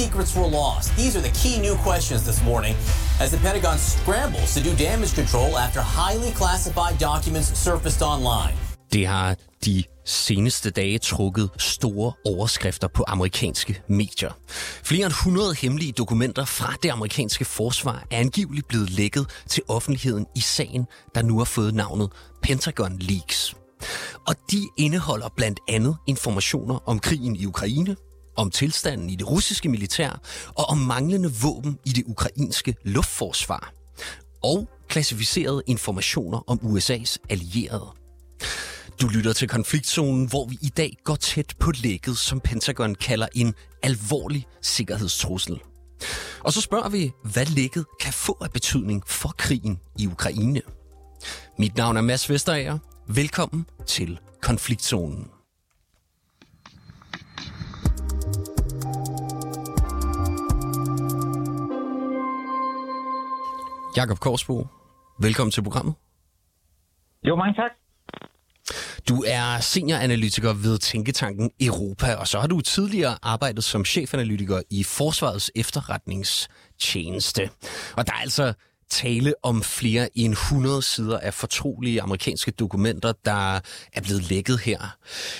secrets were lost? These are the key new questions this morning as the Pentagon scrambles to do damage control after highly classified documents surfaced online. Det har de seneste dage trukket store overskrifter på amerikanske medier. Flere end 100 hemmelige dokumenter fra det amerikanske forsvar er angiveligt blevet lækket til offentligheden i sagen, der nu har fået navnet Pentagon Leaks. Og de indeholder blandt andet informationer om krigen i Ukraine, om tilstanden i det russiske militær og om manglende våben i det ukrainske luftforsvar. Og klassificerede informationer om USA's allierede. Du lytter til konfliktzonen, hvor vi i dag går tæt på lækket, som Pentagon kalder en alvorlig sikkerhedstrussel. Og så spørger vi, hvad lækket kan få af betydning for krigen i Ukraine. Mit navn er Mads Vesterager. Velkommen til konfliktzonen. Jakob Korsbo, velkommen til programmet. Jo, mange tak. Du er senioranalytiker ved Tænketanken Europa, og så har du tidligere arbejdet som chefanalytiker i Forsvarets efterretningstjeneste. Og der er altså tale om flere end 100 sider af fortrolige amerikanske dokumenter, der er blevet lækket her.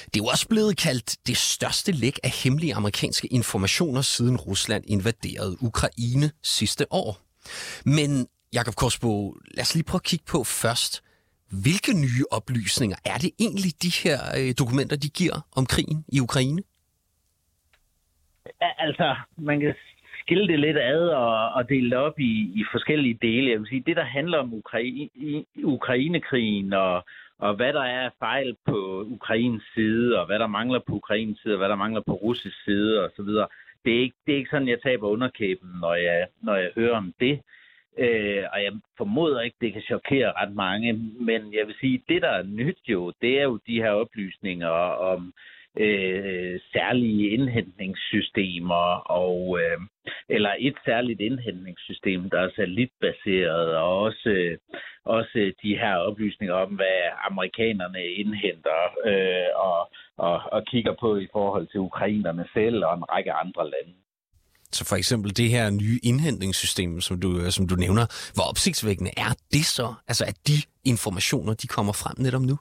Det er jo også blevet kaldt det største læk af hemmelige amerikanske informationer, siden Rusland invaderede Ukraine sidste år. Men Jakob Korsbo, lad os lige prøve at kigge på først, hvilke nye oplysninger er det egentlig, de her øh, dokumenter, de giver om krigen i Ukraine? Altså, man kan skille det lidt ad og, og dele det op i, i forskellige dele. Jeg vil sige, det der handler om Ukraine, Ukrainekrigen og, og hvad der er fejl på Ukrains side, og hvad der mangler på Ukrains side, og hvad der mangler på russisk side osv., det er ikke, det er ikke sådan, jeg taber underkæben, når jeg, når jeg hører om det. Øh, og jeg formoder ikke, det kan chokere ret mange, men jeg vil sige, det der er nyt jo, det er jo de her oplysninger om øh, særlige indhentningssystemer og øh, eller et særligt indhentningssystem, der er satellitbaseret, og også, øh, også de her oplysninger om, hvad amerikanerne indhenter øh, og, og, og kigger på i forhold til ukrainerne selv og en række andre lande. Så for eksempel det her nye indhentningssystem, som du, øh, som du nævner, hvor opsigtsvækkende er det så? Altså at de informationer, de kommer frem netop nu?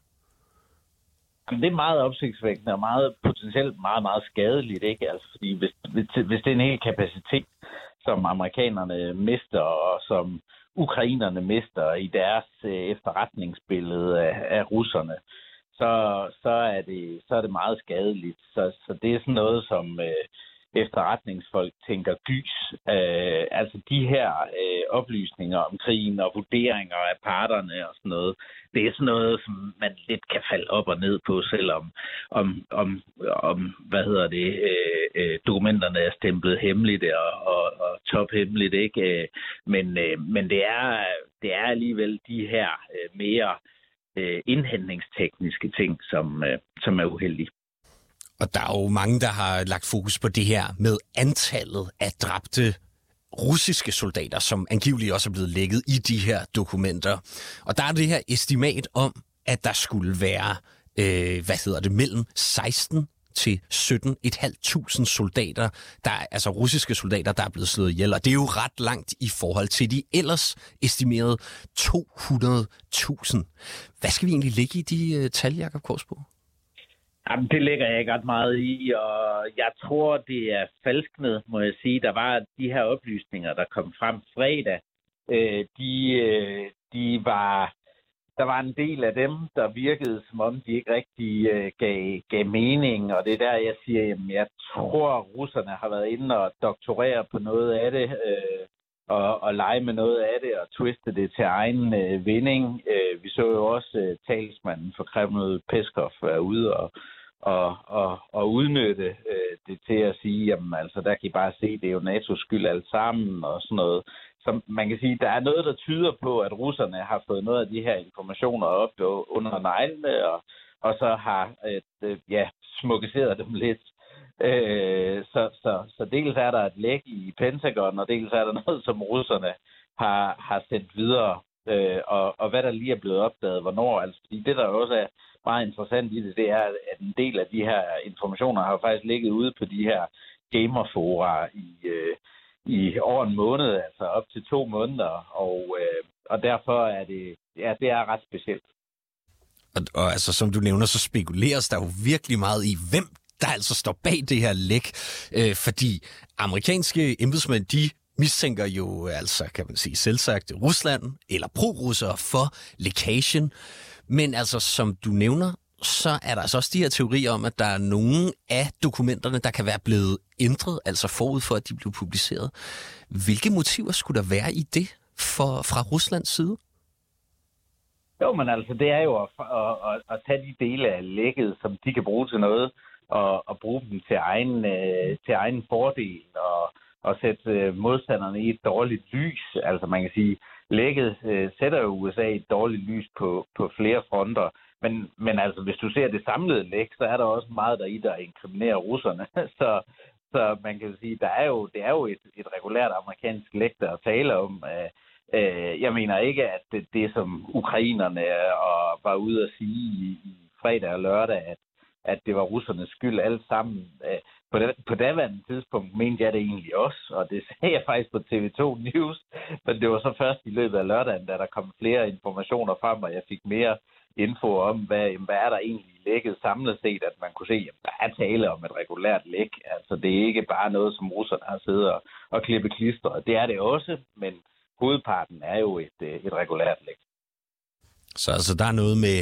Jamen, det er meget opsigtsvækkende og meget potentielt meget, meget skadeligt, ikke? Altså, fordi hvis, hvis, hvis det er en hel kapacitet, som amerikanerne mister, og som ukrainerne mister i deres øh, efterretningsbillede af, af russerne, så, så, er det, så er det meget skadeligt. Så, så det er sådan noget, som, øh, efterretningsfolk tænker gys. Øh, altså de her øh, oplysninger om krigen og vurderinger af parterne og sådan noget, det er sådan noget, som man lidt kan falde op og ned på, selvom om, om, om hvad hedder det, øh, øh, dokumenterne er stemplet hemmeligt og, og, og tophemmeligt, ikke? Men, øh, men det, er, det er alligevel de her øh, mere øh, indhentningstekniske ting, som, øh, som er uheldige. Og der er jo mange, der har lagt fokus på det her med antallet af dræbte russiske soldater, som angiveligt også er blevet lægget i de her dokumenter. Og der er det her estimat om, at der skulle være, øh, hvad hedder det, mellem 16 til 17.500 soldater, der altså russiske soldater, der er blevet slået ihjel. Og det er jo ret langt i forhold til de ellers estimerede 200.000. Hvad skal vi egentlig ligge i de øh, tal, Jacob Korsbo? Jamen, det lægger jeg ikke ret meget i, og jeg tror, det er falsknet, må jeg sige. Der var de her oplysninger, der kom frem fredag. Øh, de, øh, de var, der var en del af dem, der virkede, som om de ikke rigtig øh, gav, gav mening, og det er der, jeg siger, jamen, jeg tror, russerne har været inde og doktorere på noget af det, øh, og, og lege med noget af det og twiste det til egen øh, vinding. Øh, vi så jo også øh, talsmanden for Kreml, Peskov, være ude og, og, og, og udnytte øh, det til at sige, jamen altså, der kan I bare se, det er jo NATO's skyld alt sammen og sådan noget. Så man kan sige, der er noget, der tyder på, at russerne har fået noget af de her informationer op øh, under neglene, og, og så har et, øh, ja, smukkeseret dem lidt. Øh, så, så, så dels er der et læk i Pentagon, og dels er der noget, som russerne har, har sendt videre. Øh, og, og hvad der lige er blevet opdaget, hvornår. Altså, fordi det, der også er meget interessant i det, det er, at en del af de her informationer har faktisk ligget ude på de her gamerfora i, øh, i over en måned, altså op til to måneder, og, øh, og derfor er det, ja, det er ret specielt. Og, og altså, som du nævner, så spekuleres der jo virkelig meget i, hvem der altså står bag det her læk. Øh, fordi amerikanske embedsmænd, de mistænker jo altså, kan man sige, selvsagt Rusland eller pro-russere for lækagen. Men altså, som du nævner, så er der altså også de her teorier om, at der er nogle af dokumenterne, der kan være blevet ændret, altså forud for, at de blev publiceret. Hvilke motiver skulle der være i det for, fra Ruslands side? Jo, men altså, det er jo at, at, at, at tage de dele af lækket, som de kan bruge til noget, og, og bruge dem til egen, øh, til egen fordel, og, og sætte øh, modstanderne i et dårligt lys. Altså, man kan sige, lækket øh, sætter jo USA i et dårligt lys på, på flere fronter. Men, men altså, hvis du ser det samlede læk, så er der også meget der i, der inkriminerer russerne. så, så man kan sige, der er jo, det er jo et, et regulært amerikansk læk, der taler om. Øh, øh, jeg mener ikke, at det, det som ukrainerne og var ude at sige i, i fredag og lørdag, at, at det var russernes skyld alt sammen. Øh, på, på daværende tidspunkt mente jeg det egentlig også, og det sagde jeg faktisk på TV2 News, men det var så først i løbet af lørdagen, da der kom flere informationer frem, og jeg fik mere info om, hvad, hvad er der egentlig lækket samlet set, at man kunne se, at der er tale om et regulært læk. Altså, det er ikke bare noget, som russerne har siddet og, og klippet klister. Det er det også, men hovedparten er jo et, øh, et regulært læk. Så altså, der er noget med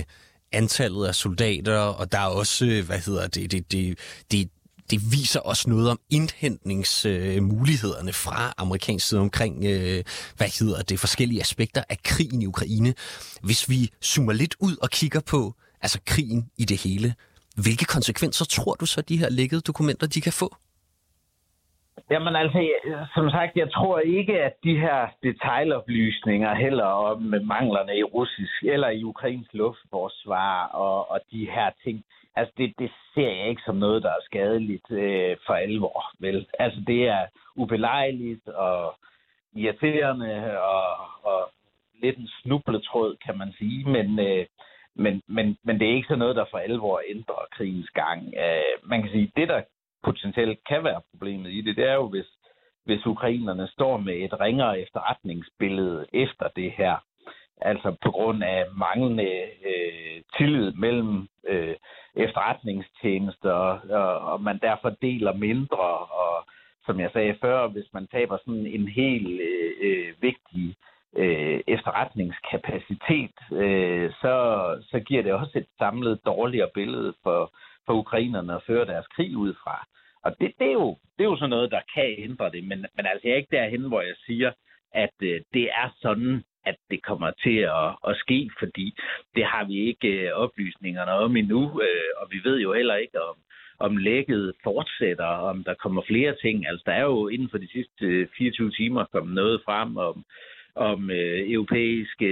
antallet af soldater, og der er også, øh, hvad hedder det, det, det, det, det viser også noget om indhentningsmulighederne fra amerikansk side omkring, øh, hvad hedder det, forskellige aspekter af krigen i Ukraine. Hvis vi zoomer lidt ud og kigger på altså krigen i det hele, hvilke konsekvenser tror du så, de her lækkede dokumenter, de kan få? Jamen altså, som sagt, jeg tror ikke, at de her detaljoplysninger heller om øh, manglerne i russisk eller i ukrainsk luftforsvar og, og de her ting, altså det, det ser jeg ikke som noget, der er skadeligt øh, for alvor. Vel? Altså det er ubelejligt og irriterende og, og lidt en snubletråd, kan man sige, men, øh, men, men, men det er ikke sådan noget, der for alvor ændrer krigens gang. Øh, man kan sige, det der potentielt kan være problemet i det, det er jo, hvis, hvis ukrainerne står med et ringere efterretningsbillede efter det her. Altså på grund af manglende øh, tillid mellem øh, efterretningstjenester, og, og man derfor deler mindre. Og som jeg sagde før, hvis man taber sådan en helt øh, øh, vigtig øh, efterretningskapacitet, øh, så, så giver det også et samlet dårligere billede for, for ukrainerne at føre deres krig ud fra. Og det, det, er jo, det er jo sådan noget, der kan ændre det, men, men altså jeg er ikke derhen, hvor jeg siger, at øh, det er sådan, at det kommer til at, at ske, fordi det har vi ikke øh, oplysningerne om endnu, øh, og vi ved jo heller ikke, om, om lægget fortsætter, om der kommer flere ting. Altså, der er jo inden for de sidste øh, 24 timer kommet noget frem om, om øh, europæiske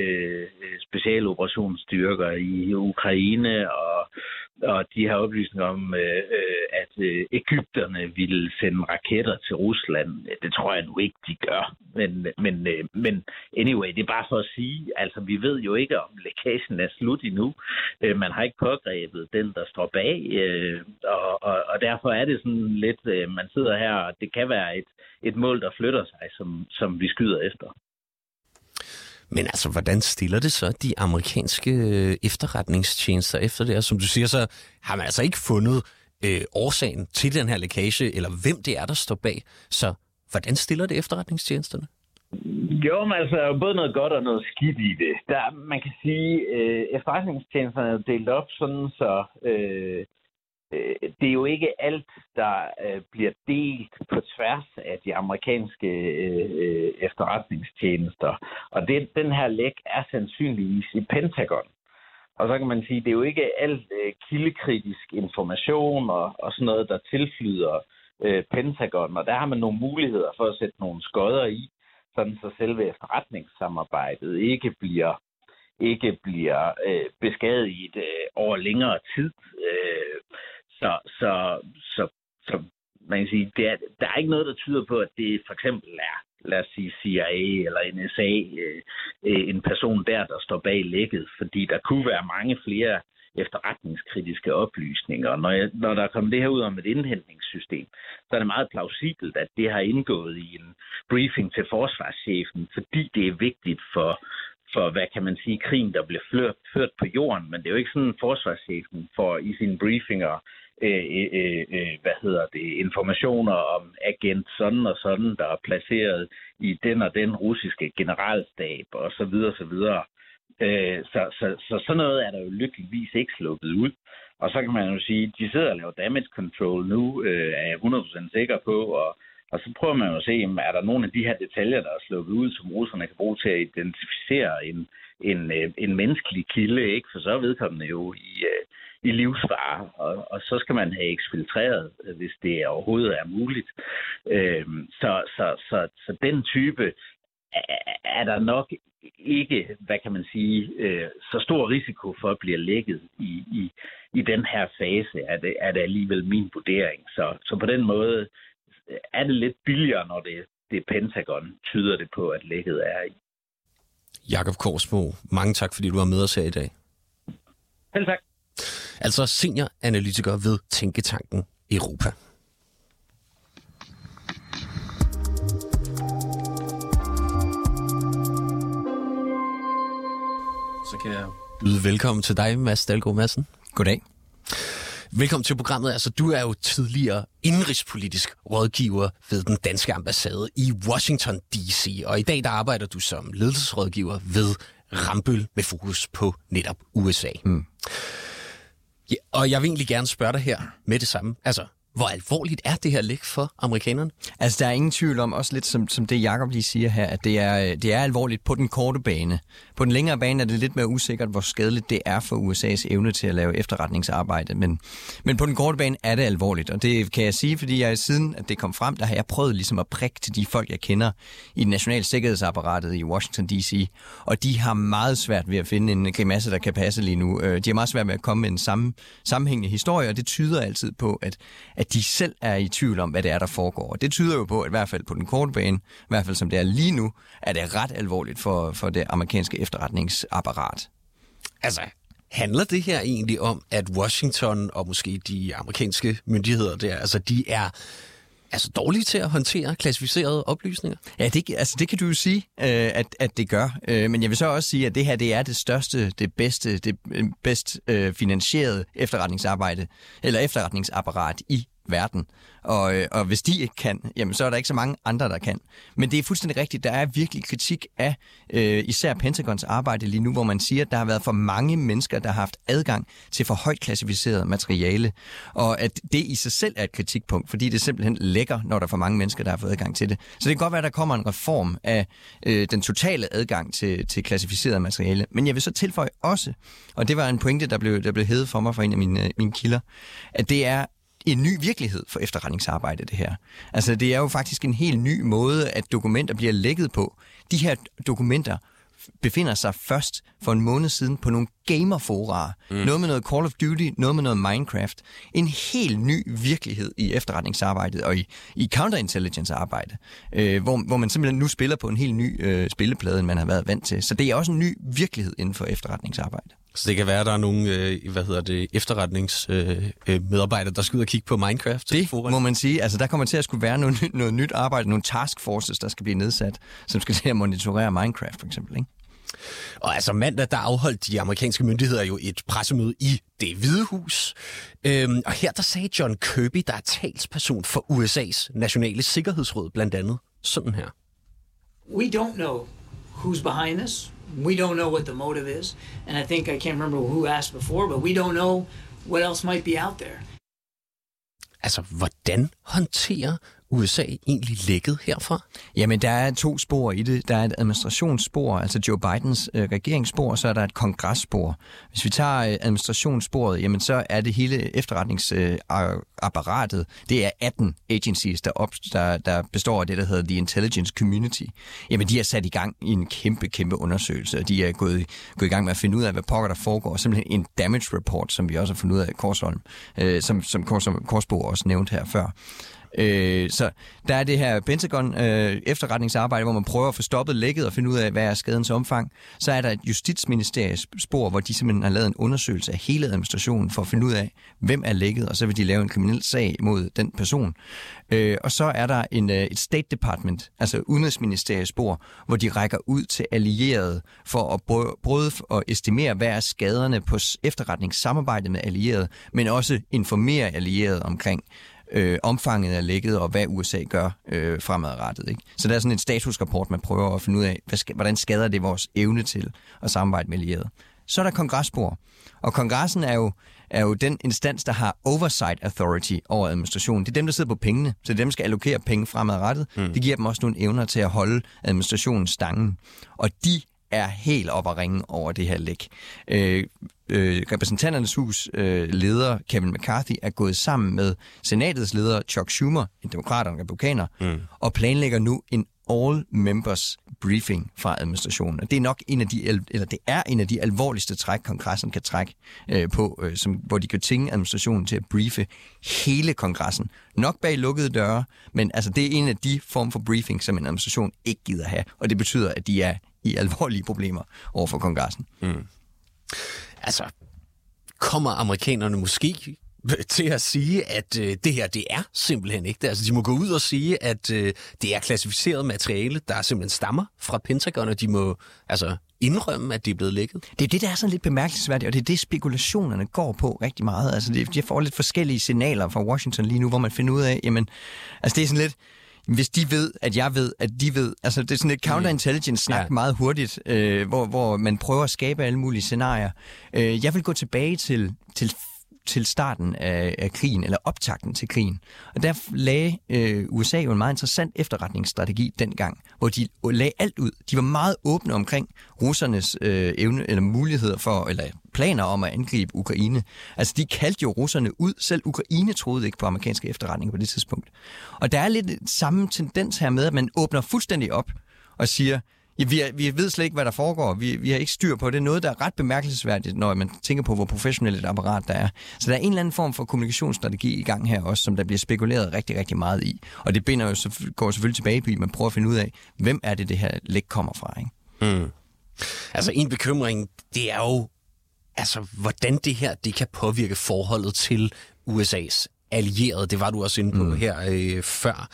øh, øh specialoperationsstyrker i Ukraine, og og de har oplysninger om, øh, øh, at øh, Ægypterne ville sende raketter til Rusland. Øh, det tror jeg nu ikke, de gør. Men, men, øh, men anyway, det er bare for at sige, altså vi ved jo ikke, om lækagen er slut endnu. Øh, man har ikke pågrebet den, der står bag, øh, og, og, og derfor er det sådan lidt, øh, man sidder her, og det kan være et, et mål, der flytter sig, som, som vi skyder efter. Men altså, hvordan stiller det så de amerikanske øh, efterretningstjenester efter det? Og som du siger, så har man altså ikke fundet øh, årsagen til den her lækage, eller hvem det er, der står bag. Så hvordan stiller det efterretningstjenesterne? Jo, men altså, både noget godt og noget skidt i det. Der, man kan sige, øh, efterretningstjenesterne er delt op sådan, så Øh, Øh, det er jo ikke alt, der øh, bliver delt på tværs af de amerikanske øh, efterretningstjenester. Og det, den her læk er sandsynligvis i Pentagon. Og så kan man sige, at det er jo ikke alt øh, kildekritisk information og, og sådan noget, der tilflyder øh, Pentagon. Og der har man nogle muligheder for at sætte nogle skodder i, sådan så selve efterretningssamarbejdet ikke bliver ikke bliver øh, beskadiget øh, over længere tid. Øh, så, så, så, så man kan sige, det er, der er ikke noget, der tyder på, at det for eksempel er, lad os sige CIA eller NSA, øh, øh, en person der, der står bag lækket, fordi der kunne være mange flere efterretningskritiske oplysninger. Når, jeg, når der er kommet det her ud om et indhentningssystem, så er det meget plausibelt, at det har indgået i en briefing til forsvarschefen, fordi det er vigtigt for, for, hvad kan man sige, krigen, der bliver ført, ført på jorden. Men det er jo ikke sådan, at forsvarschefen får i sine briefinger Øh, øh, øh, øh, hvad hedder det, informationer om agent sådan og sådan, der er placeret i den og den russiske generalstab og så videre, så videre. Øh, så, så, så sådan noget er der jo lykkeligvis ikke sluppet ud. Og så kan man jo sige, de sidder og laver damage control nu, øh, er jeg 100% sikker på, og, og så prøver man jo at se, er der nogle af de her detaljer, der er sluppet ud, som russerne kan bruge til at identificere en, en, øh, en menneskelig kilde, ikke? for så er vedkommende jo i, øh, i livsfare, og, og så skal man have eksfiltreret, øh, hvis det overhovedet er muligt. Øhm, så, så, så, så den type er der nok ikke, hvad kan man sige, øh, så stor risiko for at blive lækket i, i, i den her fase, er det, er det alligevel min vurdering. Så, så på den måde er det lidt billigere, når det, det er Pentagon, tyder det på, at lækket er i. Jakob Korsbo, mange tak, fordi du var med os her i dag. Selv tak. Altså senioranalytiker ved Tænketanken Europa. Så kan jeg byde velkommen til dig, Mads Dahlgaard Madsen. Goddag. Velkommen til programmet. Altså, du er jo tidligere indrigspolitisk rådgiver ved den danske ambassade i Washington D.C., og i dag der arbejder du som ledelsesrådgiver ved Rambøl med fokus på netop USA. Mm. Ja, og jeg vil egentlig gerne spørge dig her med det samme. Altså, hvor alvorligt er det her læk for amerikanerne? Altså, der er ingen tvivl om, også lidt som, som det Jacob lige siger her, at det er, øh, det er alvorligt på den korte bane. På den længere bane er det lidt mere usikkert, hvor skadeligt det er for USA's evne til at lave efterretningsarbejde. Men, men på den korte bane er det alvorligt, og det kan jeg sige, fordi jeg siden at det kom frem, der har jeg prøvet ligesom at prikke til de folk, jeg kender i det nationale sikkerhedsapparatet i Washington D.C., og de har meget svært ved at finde en grimasse, der kan passe lige nu. Øh, de har meget svært ved at komme med en samme, sammenhængende historie, og det tyder altid på, at, at de selv er i tvivl om, hvad det er, der foregår. Og det tyder jo på, at i hvert fald på den korte bane, i hvert fald som det er lige nu, er det ret alvorligt for, for det amerikanske efterretningsapparat. Altså, handler det her egentlig om, at Washington og måske de amerikanske myndigheder der, altså de er altså dårlige til at håndtere klassificerede oplysninger? Ja, det, altså, det kan du jo sige, øh, at, at det gør. Øh, men jeg vil så også sige, at det her det er det største, det bedste, det øh, bedst øh, finansierede efterretningsarbejde, eller efterretningsapparat i verden. Og, øh, og hvis de ikke kan, jamen så er der ikke så mange andre, der kan. Men det er fuldstændig rigtigt. Der er virkelig kritik af øh, især Pentagons arbejde lige nu, hvor man siger, at der har været for mange mennesker, der har haft adgang til for højt klassificeret materiale. Og at det i sig selv er et kritikpunkt, fordi det simpelthen lækker, når der er for mange mennesker, der har fået adgang til det. Så det kan godt være, at der kommer en reform af øh, den totale adgang til, til klassificeret materiale. Men jeg vil så tilføje også, og det var en pointe, der blev, der blev hævet for mig fra en af mine, øh, mine kilder, at det er en ny virkelighed for efterretningsarbejde, det her. Altså, det er jo faktisk en helt ny måde, at dokumenter bliver lækket på. De her dokumenter befinder sig først for en måned siden på nogle gamerforarer. Mm. Noget med noget Call of Duty, noget med noget Minecraft. En helt ny virkelighed i efterretningsarbejdet og i, i counterintelligence-arbejde, øh, hvor, hvor man simpelthen nu spiller på en helt ny øh, spilleplade, end man har været vant til. Så det er også en ny virkelighed inden for efterretningsarbejde. Så det kan være, at der er nogle øh, hvad hedder det, efterretningsmedarbejdere, øh, øh der skal ud og kigge på Minecraft? Det må man sige. Altså, der kommer til at skulle være noget, noget nyt arbejde, nogle taskforces, der skal blive nedsat, som skal til at monitorere Minecraft for eksempel. Ikke? Og altså mandag, der afholdt de amerikanske myndigheder jo et pressemøde i det hvide hus. Øhm, og her der sagde John Kirby, der er talsperson for USA's nationale sikkerhedsråd, blandt andet sådan her. We don't know who's behind this. We don't know what the motive is. And I think, I can't remember who asked before, but we don't know what else might be out there. Altså, hvordan håndterer USA egentlig lækket herfra? Jamen, der er to spor i det. Der er et administrationsspor, altså Joe Bidens øh, regeringsspor, og så er der et kongressspor. Hvis vi tager øh, administrationssporet, jamen så er det hele efterretningsapparatet, det er 18 agencies, der, op, der, der består af det, der hedder The Intelligence Community. Jamen, de er sat i gang i en kæmpe, kæmpe undersøgelse, og de er gået, gået i gang med at finde ud af, hvad pokker der foregår. Simpelthen en damage report, som vi også har fundet ud af i Korsholm, øh, som, som Kors, Korsbo også nævnte her før. Øh, så der er det her Pentagon øh, efterretningsarbejde, hvor man prøver at få stoppet lækket og finde ud af, hvad er skadens omfang. Så er der et justitsministeriets spor, hvor de simpelthen har lavet en undersøgelse af hele administrationen for at finde ud af, hvem er lækket, og så vil de lave en kriminel sag mod den person. Øh, og så er der en, øh, et State Department, altså Udenrigsministeriets spor, hvor de rækker ud til allierede for at både og estimere, hvad er skaderne på efterretningssamarbejdet med allierede, men også informere allierede omkring, øh, omfanget af lækket og hvad USA gør øh, fremadrettet. Ikke? Så der er sådan en statusrapport, man prøver at finde ud af, hvad, hvordan skader det vores evne til at samarbejde med allierede. Så er der kongressspor, og kongressen er jo, er jo den instans, der har oversight authority over administrationen. Det er dem, der sidder på pengene, så dem, der skal allokere penge fremadrettet. Mm. Det giver dem også nogle evner til at holde administrationen stangen. Og de er helt op at ringe over det her læk. Øh, øh, repræsentanternes hus øh, leder Kevin McCarthy er gået sammen med senatets leder Chuck Schumer, en demokrat og en republikaner, mm. og planlægger nu en all members briefing fra administrationen. Og det er nok en af de, eller det er en af de alvorligste træk, kongressen kan trække øh, på, øh, som, hvor de kan tvinge administrationen til at briefe hele kongressen. Nok bag lukkede døre, men altså, det er en af de form for briefing, som en administration ikke gider have. Og det betyder, at de er i alvorlige problemer over for kongressen. Mm. Altså, kommer amerikanerne måske til at sige, at øh, det her, det er simpelthen ikke det. Altså, de må gå ud og sige, at øh, det er klassificeret materiale, der simpelthen stammer fra Pentagon, og de må altså indrømme, at de er blevet lækket. Det er det, der er sådan lidt bemærkelsesværdigt, og det er det, spekulationerne går på rigtig meget. Altså, de får lidt forskellige signaler fra Washington lige nu, hvor man finder ud af, jamen, altså det er sådan lidt, hvis de ved, at jeg ved, at de ved. Altså, det er sådan et counterintelligence-snak ja. meget hurtigt, øh, hvor, hvor man prøver at skabe alle mulige scenarier. Øh, jeg vil gå tilbage til, til til starten af, af krigen, eller optakten til krigen. Og der lagde øh, USA jo en meget interessant efterretningsstrategi dengang, hvor de lagde alt ud. De var meget åbne omkring russernes øh, evne eller muligheder for, eller planer om at angribe Ukraine. Altså, de kaldte jo russerne ud. Selv Ukraine troede ikke på amerikanske efterretninger på det tidspunkt. Og der er lidt samme tendens her med, at man åbner fuldstændig op og siger, Ja, vi, er, vi ved slet ikke, hvad der foregår. Vi, vi har ikke styr på det. Noget, der er ret bemærkelsesværdigt, når man tænker på, hvor professionelt et apparat der er. Så der er en eller anden form for kommunikationsstrategi i gang her også, som der bliver spekuleret rigtig, rigtig meget i. Og det binder jo, går selvfølgelig tilbage på, at man prøver at finde ud af, hvem er det, det her læk kommer fra. Ikke? Mm. Altså en bekymring, det er jo, altså, hvordan det her det kan påvirke forholdet til USA's allierede. Det var du også inde på mm. her øh, før.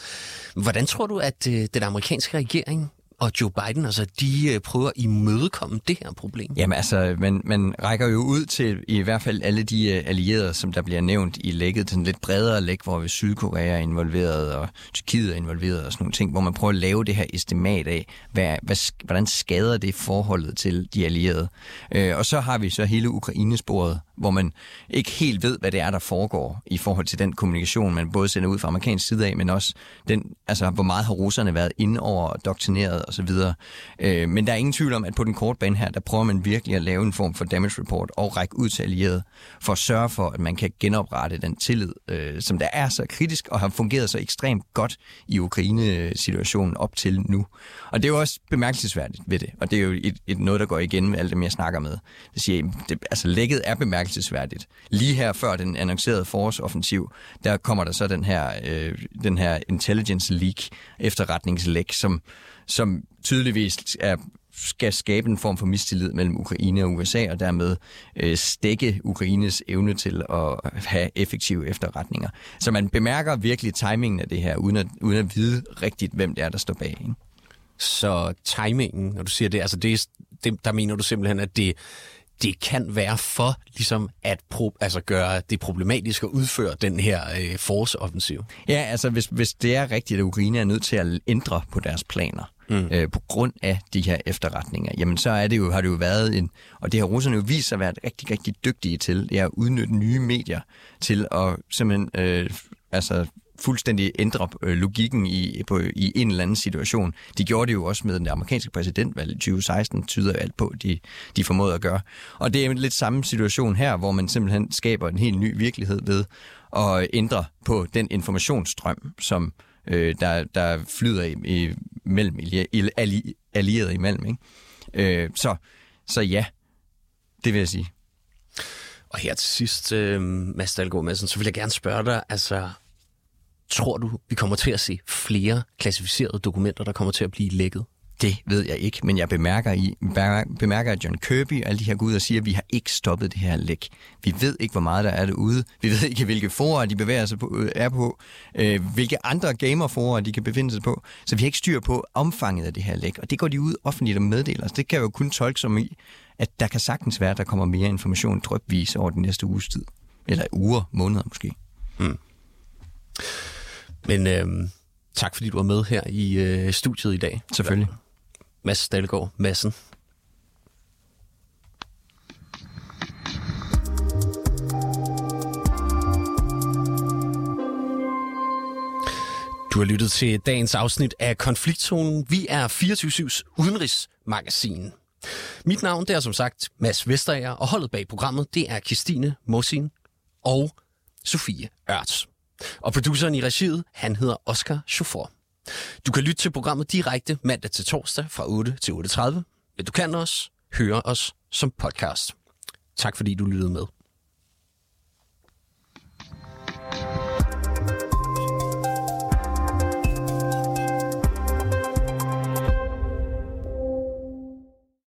Hvordan tror du, at øh, den amerikanske regering og Joe Biden, altså de øh, prøver at imødekomme det her problem? Jamen altså, man, man rækker jo ud til i hvert fald alle de øh, allierede, som der bliver nævnt i lægget, den lidt bredere læg, hvor vi Sydkorea er involveret, og Tyrkiet er involveret og sådan nogle ting, hvor man prøver at lave det her estimat af, hvad, hvad, hvordan skader det forholdet til de allierede. Øh, og så har vi så hele Ukrainesporet, hvor man ikke helt ved, hvad det er, der foregår i forhold til den kommunikation, man både sender ud fra amerikansk side af, men også den, altså, hvor meget har russerne været inde over og doktrineret osv. Øh, men der er ingen tvivl om, at på den korte bane her, der prøver man virkelig at lave en form for damage report og række ud til allierede for at sørge for, at man kan genoprette den tillid, øh, som der er så kritisk og har fungeret så ekstremt godt i Ukraine-situationen op til nu. Og det er jo også bemærkelsesværdigt ved det, og det er jo et, et noget, der går igen med alt dem, jeg snakker med. Det siger, det, altså lækket er bemærkelsesværdigt. Lige her før den annoncerede forårsoffensiv, der kommer der så den her, øh, den her intelligence leak, efterretningslæk, som som tydeligvis er skal skabe en form for mistillid mellem Ukraine og USA, og dermed øh, stikke Ukraines evne til at have effektive efterretninger. Så man bemærker virkelig timingen af det her, uden at, uden at vide rigtigt, hvem det er, der står bag. Ikke? Så timingen, når du siger det, altså det, det, der mener du simpelthen, at det, det kan være for ligesom at pro, altså gøre det problematisk at udføre den her øh, forårsoffensiv. Ja, altså hvis, hvis det er rigtigt, at Ukraine er nødt til at ændre på deres planer, mm. øh, på grund af de her efterretninger, jamen så er det jo, har det jo været en, og det har russerne jo vist sig at være rigtig, rigtig dygtige til, det er at udnytte nye medier til at simpelthen øh, altså fuldstændig ændre øh, logikken i, på, i en eller anden situation. De gjorde det jo også med den amerikanske præsidentvalg i 2016, tyder alt på, de, de formåede at gøre. Og det er lidt samme situation her, hvor man simpelthen skaber en helt ny virkelighed ved at ændre på den informationsstrøm, som øh, der, der flyder i, i, mellem alli, imellem. Ikke? Øh, så, så ja, det vil jeg sige. Og her til sidst, øh, Mads Dahlgaard Madsen, så vil jeg gerne spørge dig, altså tror du, vi kommer til at se flere klassificerede dokumenter, der kommer til at blive lækket? Det ved jeg ikke, men jeg bemærker, i, bemærker, at John Kirby og alle de her går ud og siger, at vi har ikke stoppet det her læk. Vi ved ikke, hvor meget der er derude. Vi ved ikke, hvilke forer de bevæger sig på, er på. Øh, hvilke andre gamerforer de kan befinde sig på. Så vi har ikke styr på omfanget af det her læk. Og det går de ud offentligt og meddeler. Så det kan jo kun tolke som i, at der kan sagtens være, at der kommer mere information drøbvis over den næste uges tid. Eller uger, måneder måske. Mm. Men øh, tak fordi du var med her i øh, studiet i dag. Selvfølgelig. Mads Dalgaard Madsen. Du har lyttet til dagens afsnit af Konfliktzonen. Vi er 24-7's udenrigsmagasin. Mit navn det er som sagt Mads Vesterager, og holdet bag programmet det er Christine Mosin og Sofie Ørts. Og produceren i regiet, han hedder Oscar Chauffeur. Du kan lytte til programmet direkte mandag til torsdag fra 8 til 8.30, men du kan også høre os som podcast. Tak fordi du lyttede med.